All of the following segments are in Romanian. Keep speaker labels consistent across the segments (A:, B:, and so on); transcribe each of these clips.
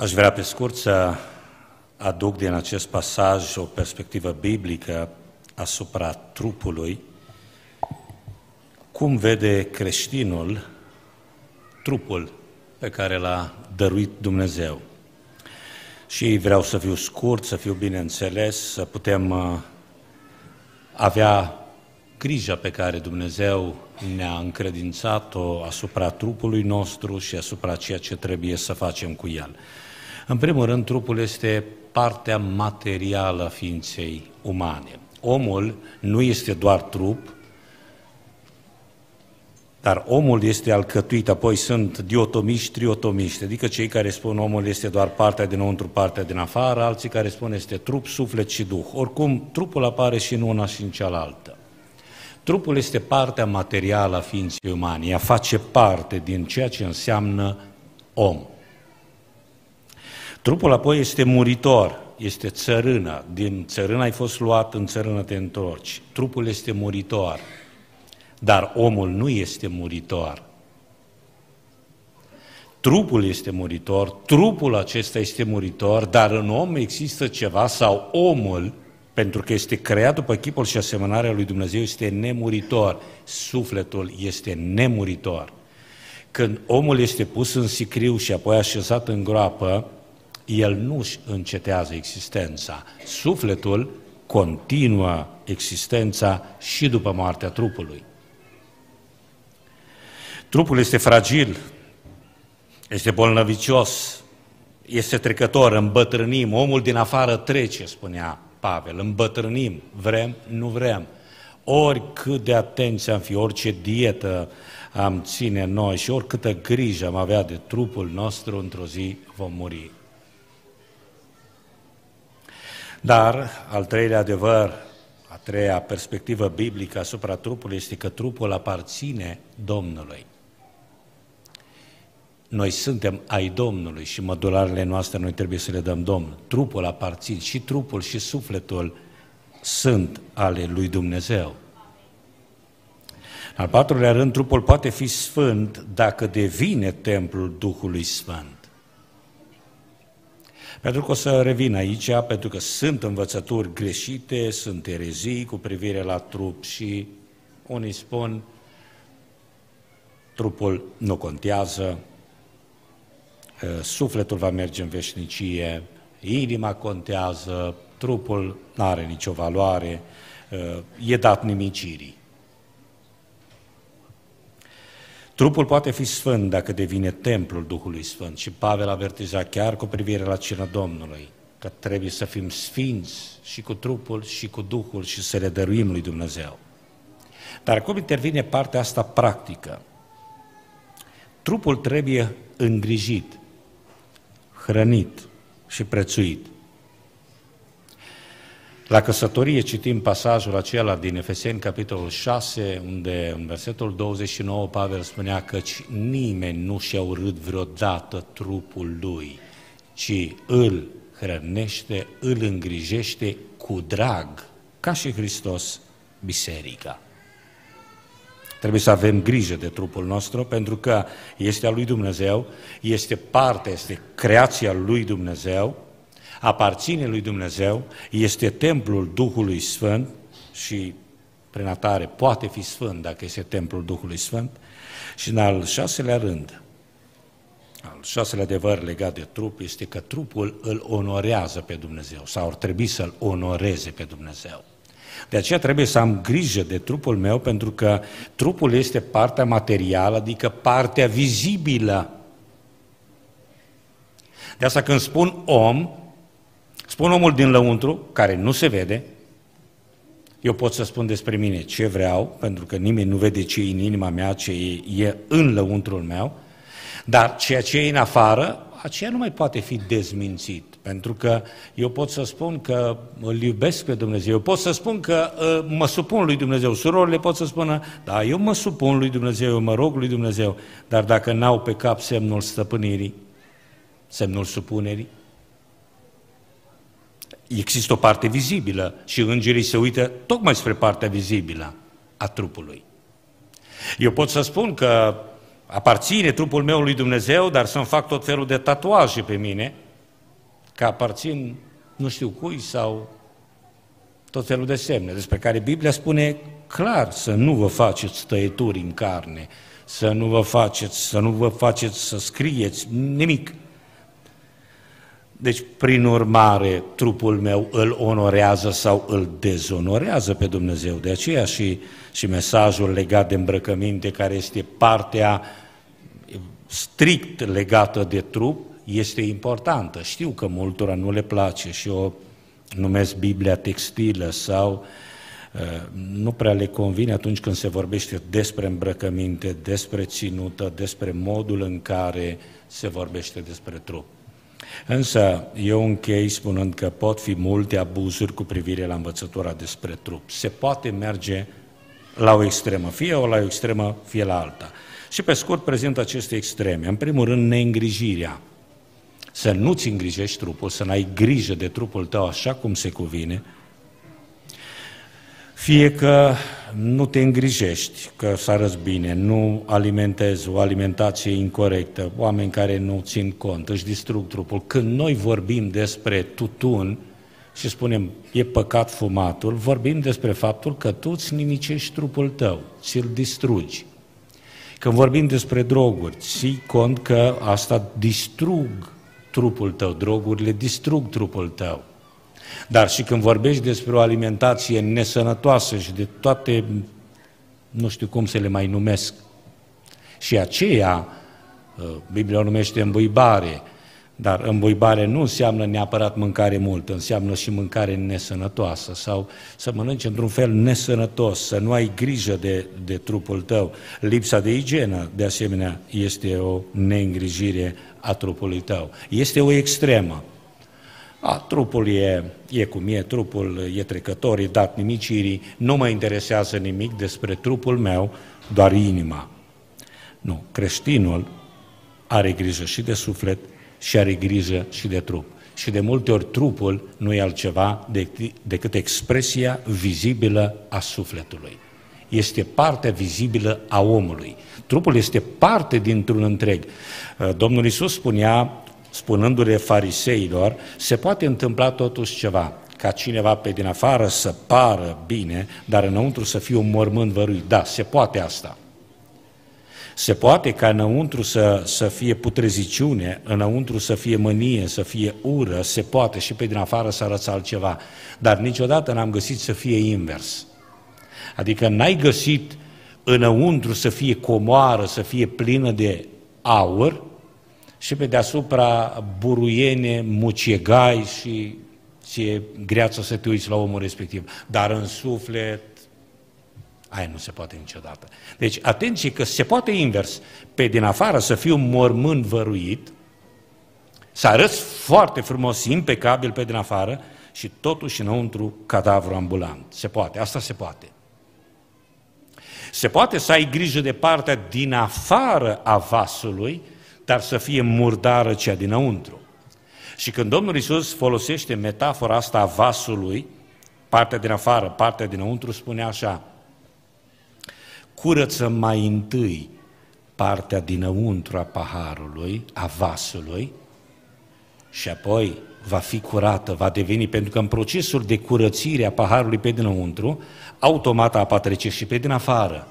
A: Aș vrea pe scurt să aduc din acest pasaj o perspectivă biblică asupra trupului, cum vede creștinul trupul pe care l-a dăruit Dumnezeu. Și vreau să fiu scurt, să fiu bine înțeles, să putem uh, avea grija pe care Dumnezeu ne-a încredințat-o asupra trupului nostru și asupra ceea ce trebuie să facem cu el. În primul rând, trupul este partea materială a ființei umane. Omul nu este doar trup, dar omul este alcătuit, apoi sunt diotomiști, triotomiști, adică cei care spun omul este doar partea dinăuntru, partea din afară, alții care spun este trup, suflet și duh. Oricum, trupul apare și în una și în cealaltă. Trupul este partea materială a ființei umane, ea face parte din ceea ce înseamnă om. Trupul apoi este muritor, este țărână. Din țărână ai fost luat, în țărână te întorci. Trupul este muritor, dar omul nu este muritor. Trupul este muritor, trupul acesta este muritor, dar în om există ceva sau omul, pentru că este creat după chipul și asemănarea lui Dumnezeu, este nemuritor. Sufletul este nemuritor. Când omul este pus în sicriu și apoi așezat în groapă, el nu-și încetează existența. Sufletul continuă existența și după moartea trupului. Trupul este fragil, este bolnăvicios, este trecător, îmbătrânim, omul din afară trece, spunea Pavel, îmbătrânim, vrem, nu vrem. Oricât de atenție am fi, orice dietă am ține noi și oricâtă grijă am avea de trupul nostru, într-o zi vom muri. Dar, al treilea adevăr, a treia perspectivă biblică asupra trupului este că trupul aparține Domnului. Noi suntem ai Domnului și mădularele noastre noi trebuie să le dăm Domnul. Trupul aparține și trupul și sufletul sunt ale lui Dumnezeu. Al patrulea rând, trupul poate fi sfânt dacă devine templul Duhului Sfânt. Pentru că o să revin aici, pentru că sunt învățături greșite, sunt erezii cu privire la trup și unii spun trupul nu contează, ă, sufletul va merge în veșnicie, inima contează, trupul nu are nicio valoare, ă, e dat nimicirii. Trupul poate fi sfânt dacă devine templul Duhului Sfânt și Pavel avertiza chiar cu privire la cină Domnului că trebuie să fim sfinți și cu trupul și cu Duhul și să le dăruim lui Dumnezeu. Dar cum intervine partea asta practică? Trupul trebuie îngrijit, hrănit și prețuit. La căsătorie citim pasajul acela din Efeseni, capitolul 6, unde în versetul 29 Pavel spunea că nimeni nu și-a urât vreodată trupul lui, ci îl hrănește, îl îngrijește cu drag, ca și Hristos, biserica. Trebuie să avem grijă de trupul nostru pentru că este al lui Dumnezeu, este parte, este creația lui Dumnezeu, aparține lui Dumnezeu, este templul Duhului Sfânt și prin atare poate fi sfânt dacă este templul Duhului Sfânt și în al șaselea rând, al șaselea adevăr legat de trup este că trupul îl onorează pe Dumnezeu sau ar trebui să-l onoreze pe Dumnezeu. De aceea trebuie să am grijă de trupul meu pentru că trupul este partea materială, adică partea vizibilă. De asta când spun om, Spun omul din lăuntru, care nu se vede, eu pot să spun despre mine ce vreau, pentru că nimeni nu vede ce e în inima mea, ce e în lăuntrul meu, dar ceea ce e în afară, aceea nu mai poate fi dezmințit. Pentru că eu pot să spun că îl iubesc pe Dumnezeu, eu pot să spun că uh, mă supun lui Dumnezeu, surorile pot să spună, da, eu mă supun lui Dumnezeu, eu mă rog lui Dumnezeu, dar dacă n-au pe cap semnul stăpânirii, semnul supunerii, există o parte vizibilă și îngerii se uită tocmai spre partea vizibilă a trupului. Eu pot să spun că aparține trupul meu lui Dumnezeu, dar să-mi fac tot felul de tatuaje pe mine că aparțin nu știu cui sau tot felul de semne, despre care Biblia spune clar să nu vă faceți tăieturi în carne, să nu vă faceți, să nu vă faceți să scrieți nimic. Deci, prin urmare, trupul meu îl onorează sau îl dezonorează pe Dumnezeu. De aceea și, și mesajul legat de îmbrăcăminte, care este partea strict legată de trup, este importantă. Știu că multora nu le place și o numesc Biblia textilă sau uh, nu prea le convine atunci când se vorbește despre îmbrăcăminte, despre ținută, despre modul în care se vorbește despre trup. Însă eu închei spunând că pot fi multe abuzuri cu privire la învățătura despre trup. Se poate merge la o extremă, fie o la o extremă, fie la alta. Și pe scurt prezint aceste extreme. În primul rând, neîngrijirea. Să nu-ți îngrijești trupul, să n-ai grijă de trupul tău așa cum se cuvine, fie că nu te îngrijești, că să arăți bine, nu alimentezi o alimentație incorrectă, oameni care nu țin cont, își distrug trupul. Când noi vorbim despre tutun și spunem e păcat fumatul, vorbim despre faptul că tu îți nimicești trupul tău, ți-l distrugi. Când vorbim despre droguri, ții cont că asta distrug trupul tău, drogurile distrug trupul tău. Dar și când vorbești despre o alimentație nesănătoasă și de toate, nu știu cum să le mai numesc, și aceea, uh, Biblia o numește îmbuibare, dar îmbuibare nu înseamnă neapărat mâncare multă, înseamnă și mâncare nesănătoasă sau să mănânci într-un fel nesănătos, să nu ai grijă de, de trupul tău. Lipsa de igienă, de asemenea, este o neîngrijire a trupului tău. Este o extremă. A, trupul e, e cum e, trupul e trecător, e dat nimicirii, nu mă interesează nimic despre trupul meu, doar inima. Nu, creștinul are grijă și de suflet și are grijă și de trup. Și de multe ori trupul nu e altceva decât expresia vizibilă a sufletului. Este partea vizibilă a omului. Trupul este parte dintr-un întreg. Domnul Isus spunea, spunându-le fariseilor, se poate întâmpla totuși ceva, ca cineva pe din afară să pară bine, dar înăuntru să fie un mormânt văruit. Da, se poate asta. Se poate ca înăuntru să, să fie putreziciune, înăuntru să fie mânie, să fie ură, se poate și pe din afară să arăți altceva. Dar niciodată n-am găsit să fie invers. Adică n-ai găsit înăuntru să fie comoară, să fie plină de aur și pe deasupra buruiene, muciegai și ție greață să te uiți la omul respectiv. Dar în suflet Aia nu se poate niciodată. Deci, atenție că se poate invers. Pe din afară să fii un mormânt văruit, să arăți foarte frumos, impecabil pe din afară și totuși înăuntru cadavru ambulant. Se poate, asta se poate. Se poate să ai grijă de partea din afară a vasului, dar să fie murdară cea dinăuntru. Și când Domnul Isus folosește metafora asta a vasului, partea din afară, partea dinăuntru, spune așa, curăță mai întâi partea dinăuntru a paharului, a vasului, și apoi va fi curată, va deveni, pentru că în procesul de curățire a paharului pe dinăuntru, automat apa trece și pe din afară.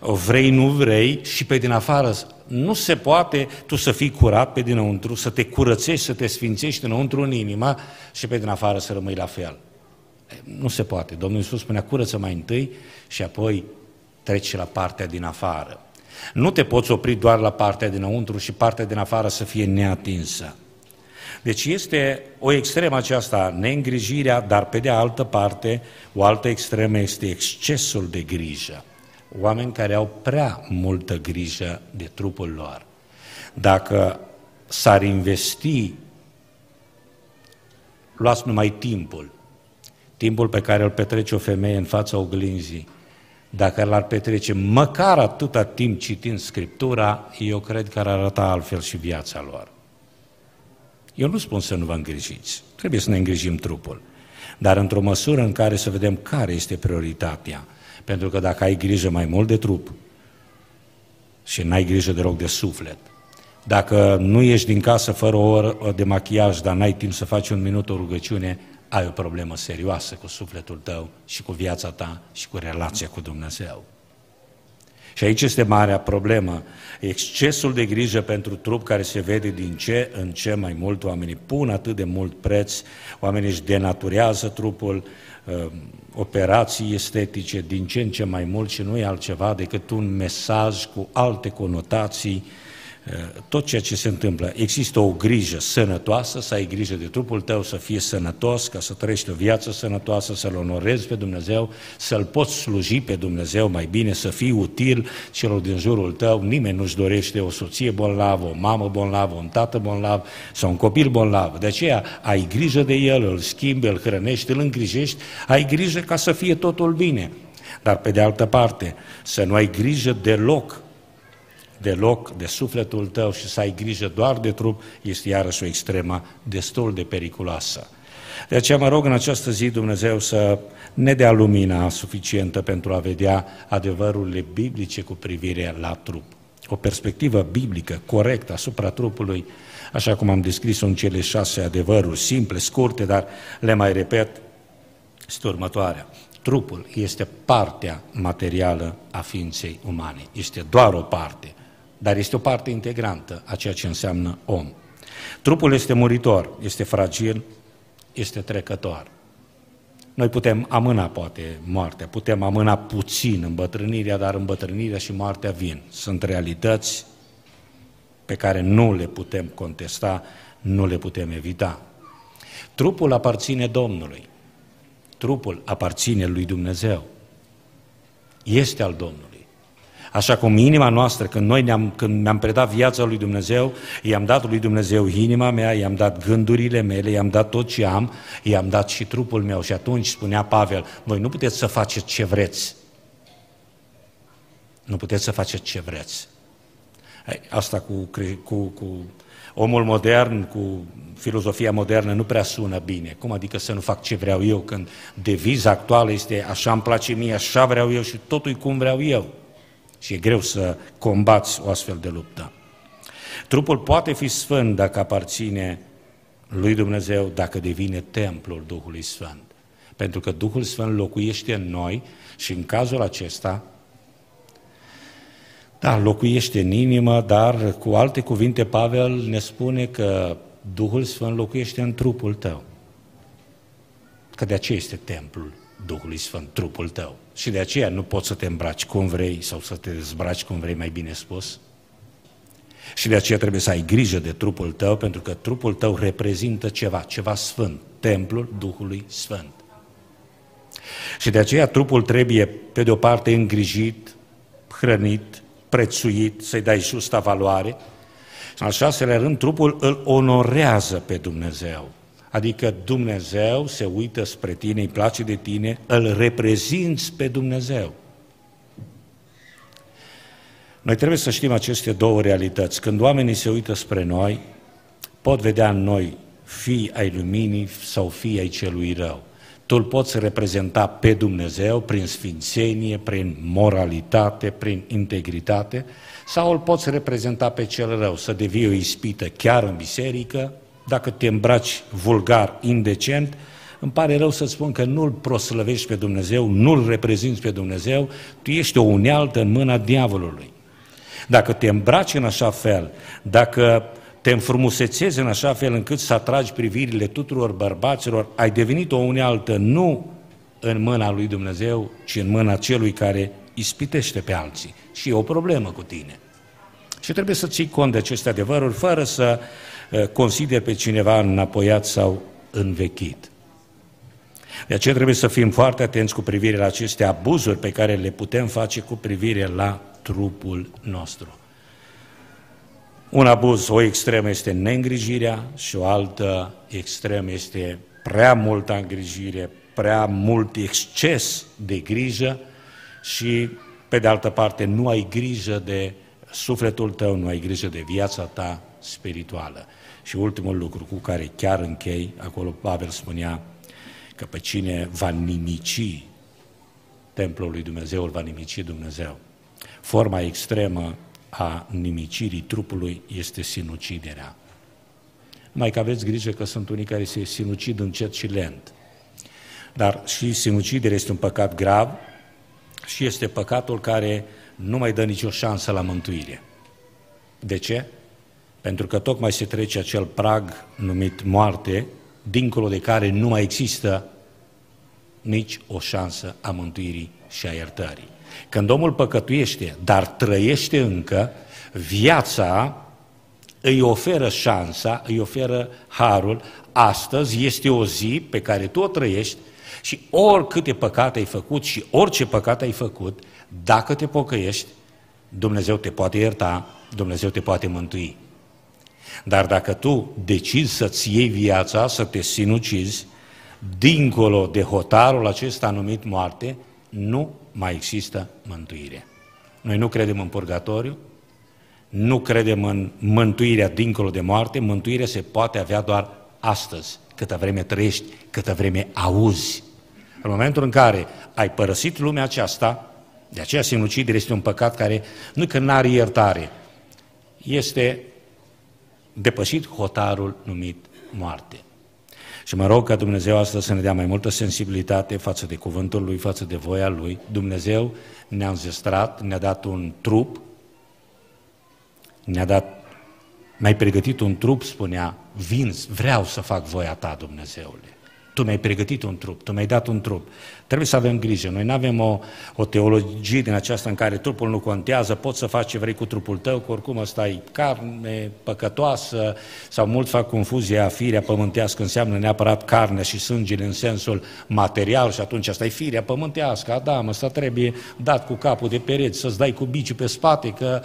A: Vrei, nu vrei, și pe din afară. Nu se poate tu să fii curat pe dinăuntru, să te curățești, să te sfințești înăuntru în inima și pe din afară să rămâi la fel. Nu se poate. Domnul Iisus spunea, curăță mai întâi și apoi treci la partea din afară. Nu te poți opri doar la partea dinăuntru și partea din afară să fie neatinsă. Deci este o extremă aceasta, neîngrijirea, dar pe de altă parte, o altă extremă este excesul de grijă. Oameni care au prea multă grijă de trupul lor. Dacă s-ar investi, luați numai timpul, timpul pe care îl petrece o femeie în fața oglinzii, dacă l-ar petrece măcar atâta timp citind Scriptura, eu cred că ar arăta altfel și viața lor. Eu nu spun să nu vă îngrijiți, trebuie să ne îngrijim trupul, dar într-o măsură în care să vedem care este prioritatea. Pentru că dacă ai grijă mai mult de trup și n-ai grijă deloc de suflet, Dacă nu ești din casă fără o oră de machiaj, dar n-ai timp să faci un minut o rugăciune, ai o problemă serioasă cu sufletul tău și cu viața ta și cu relația cu Dumnezeu. Și aici este marea problemă. Excesul de grijă pentru trup care se vede din ce în ce mai mult. Oamenii pun atât de mult preț, oamenii își denaturează trupul, uh, operații estetice din ce în ce mai mult și nu e altceva decât un mesaj cu alte conotații Eh, tot ceea ce se întâmplă. Există o grijă sănătoasă, să ai grijă de trupul tău, să fie sănătos, ca să trăiești o viață sănătoasă, să-L onorezi pe Dumnezeu, să-L poți sluji pe Dumnezeu mai bine, să fii util celor din jurul tău. Nimeni nu-și dorește o soție bolnavă, o mamă bolnavă, un tată bolnav sau un copil bolnav. De aceea ai grijă de el, îl schimbi, îl hrănești, îl îngrijești, ai grijă ca să fie totul bine. Dar pe de altă parte, să nu ai grijă deloc deloc de sufletul tău și să ai grijă doar de trup, este iarăși o extremă destul de periculoasă. De aceea mă rog în această zi Dumnezeu să ne dea lumina suficientă pentru a vedea adevărurile biblice cu privire la trup. O perspectivă biblică corectă asupra trupului, așa cum am descris-o în cele șase adevăruri simple, scurte, dar le mai repet, este următoarea. Trupul este partea materială a ființei umane. Este doar o parte dar este o parte integrantă a ceea ce înseamnă om. Trupul este muritor, este fragil, este trecător. Noi putem amâna, poate, moartea, putem amâna puțin îmbătrânirea, dar îmbătrânirea și moartea vin. Sunt realități pe care nu le putem contesta, nu le putem evita. Trupul aparține Domnului. Trupul aparține lui Dumnezeu. Este al Domnului. Așa cum inima noastră, când noi ne-am, când mi-am predat viața lui Dumnezeu, i-am dat lui Dumnezeu inima mea, i-am dat gândurile mele, i-am dat tot ce am, i-am dat și trupul meu. Și atunci spunea Pavel, voi nu puteți să faceți ce vreți. Nu puteți să faceți ce vreți. Asta cu, cu, cu omul modern, cu filozofia modernă nu prea sună bine. Cum adică să nu fac ce vreau eu, când deviza actuală este așa îmi place mie, așa vreau eu și totul cum vreau eu. Și e greu să combați o astfel de luptă. Trupul poate fi sfânt dacă aparține lui Dumnezeu, dacă devine templul Duhului Sfânt. Pentru că Duhul Sfânt locuiește în noi și în cazul acesta, da, locuiește în inimă, dar cu alte cuvinte Pavel ne spune că Duhul Sfânt locuiește în trupul tău. Că de aceea este templul Duhului Sfânt, trupul tău. Și de aceea nu poți să te îmbraci cum vrei sau să te dezbraci cum vrei, mai bine spus. Și de aceea trebuie să ai grijă de trupul tău, pentru că trupul tău reprezintă ceva, ceva sfânt, templul Duhului Sfânt. Și de aceea trupul trebuie, pe de o parte, îngrijit, hrănit, prețuit, să-i dai justa valoare. Și în al șaselea rând, trupul îl onorează pe Dumnezeu. Adică Dumnezeu se uită spre tine, îi place de tine, îl reprezinți pe Dumnezeu. Noi trebuie să știm aceste două realități. Când oamenii se uită spre noi, pot vedea în noi fii ai luminii sau fii ai celui rău. Tu îl poți reprezenta pe Dumnezeu prin sfințenie, prin moralitate, prin integritate, sau îl poți reprezenta pe cel rău, să devii o ispită chiar în biserică, dacă te îmbraci vulgar, indecent, îmi pare rău să spun că nu-L proslăvești pe Dumnezeu, nu-L reprezinți pe Dumnezeu, tu ești o unealtă în mâna diavolului. Dacă te îmbraci în așa fel, dacă te înfrumusețezi în așa fel încât să atragi privirile tuturor bărbaților, ai devenit o unealtă nu în mâna lui Dumnezeu, ci în mâna celui care ispitește pe alții. Și e o problemă cu tine. Și trebuie să ții cont de aceste adevăruri fără să Eh, consider pe cineva înapoiat sau învechit. De aceea trebuie să fim foarte atenți cu privire la aceste abuzuri pe care le putem face cu privire la trupul nostru. Un abuz, o extremă este neîngrijirea și o altă extremă este prea multă îngrijire, prea mult exces de grijă și, pe de altă parte, nu ai grijă de sufletul tău, nu ai grijă de viața ta spirituală. Și ultimul lucru cu care chiar închei, acolo Pavel spunea că pe cine va nimici templul lui Dumnezeu, îl va nimici Dumnezeu. Forma extremă a nimicirii trupului este sinuciderea. Mai că aveți grijă că sunt unii care se sinucid încet și lent. Dar și sinuciderea este un păcat grav și este păcatul care nu mai dă nicio șansă la mântuire. De ce? Pentru că tocmai se trece acel prag numit moarte, dincolo de care nu mai există nici o șansă a mântuirii și a iertării. Când omul păcătuiește, dar trăiește încă, viața îi oferă șansa, îi oferă harul. Astăzi este o zi pe care tu o trăiești și oricâte păcate ai făcut și orice păcat ai făcut, dacă te pocăiești, Dumnezeu te poate ierta, Dumnezeu te poate mântui. Dar dacă tu decizi să-ți iei viața, să te sinucizi, dincolo de hotarul acesta numit moarte, nu mai există mântuire. Noi nu credem în purgatoriu, nu credem în mântuirea dincolo de moarte, mântuirea se poate avea doar astăzi, câtă vreme trăiești, câtă vreme auzi. În momentul în care ai părăsit lumea aceasta, de aceea sinucidere este un păcat care nu că n-are iertare, este depășit hotarul numit moarte. Și mă rog ca Dumnezeu astăzi să ne dea mai multă sensibilitate față de cuvântul Lui, față de voia Lui. Dumnezeu ne-a înzestrat, ne-a dat un trup, ne-a dat, mai pregătit un trup, spunea, vin, vreau să fac voia Ta, Dumnezeule. Tu mi-ai pregătit un trup, tu mi-ai dat un trup. Trebuie să avem grijă. Noi nu avem o, o teologie din aceasta în care trupul nu contează, poți să faci ce vrei cu trupul tău, că oricum ăsta e carne păcătoasă, sau mult fac confuzia, firea pământească înseamnă neapărat carne și sângele în sensul material și atunci asta e firea pământească, Adam, ăsta trebuie dat cu capul de pereți, să-ți dai cu biciul pe spate, că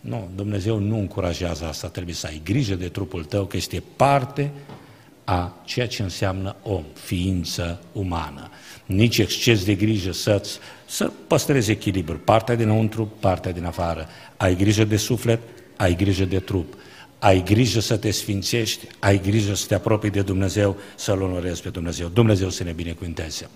A: nu, Dumnezeu nu încurajează asta, trebuie să ai grijă de trupul tău, că este parte a ceea ce înseamnă om, ființă umană. Nici exces de grijă să-ți, să păstrezi echilibru, partea dinăuntru, partea din afară. Ai grijă de suflet, ai grijă de trup. Ai grijă să te sfințești, ai grijă să te apropii de Dumnezeu, să-L onorezi pe Dumnezeu. Dumnezeu să ne binecuvinteze.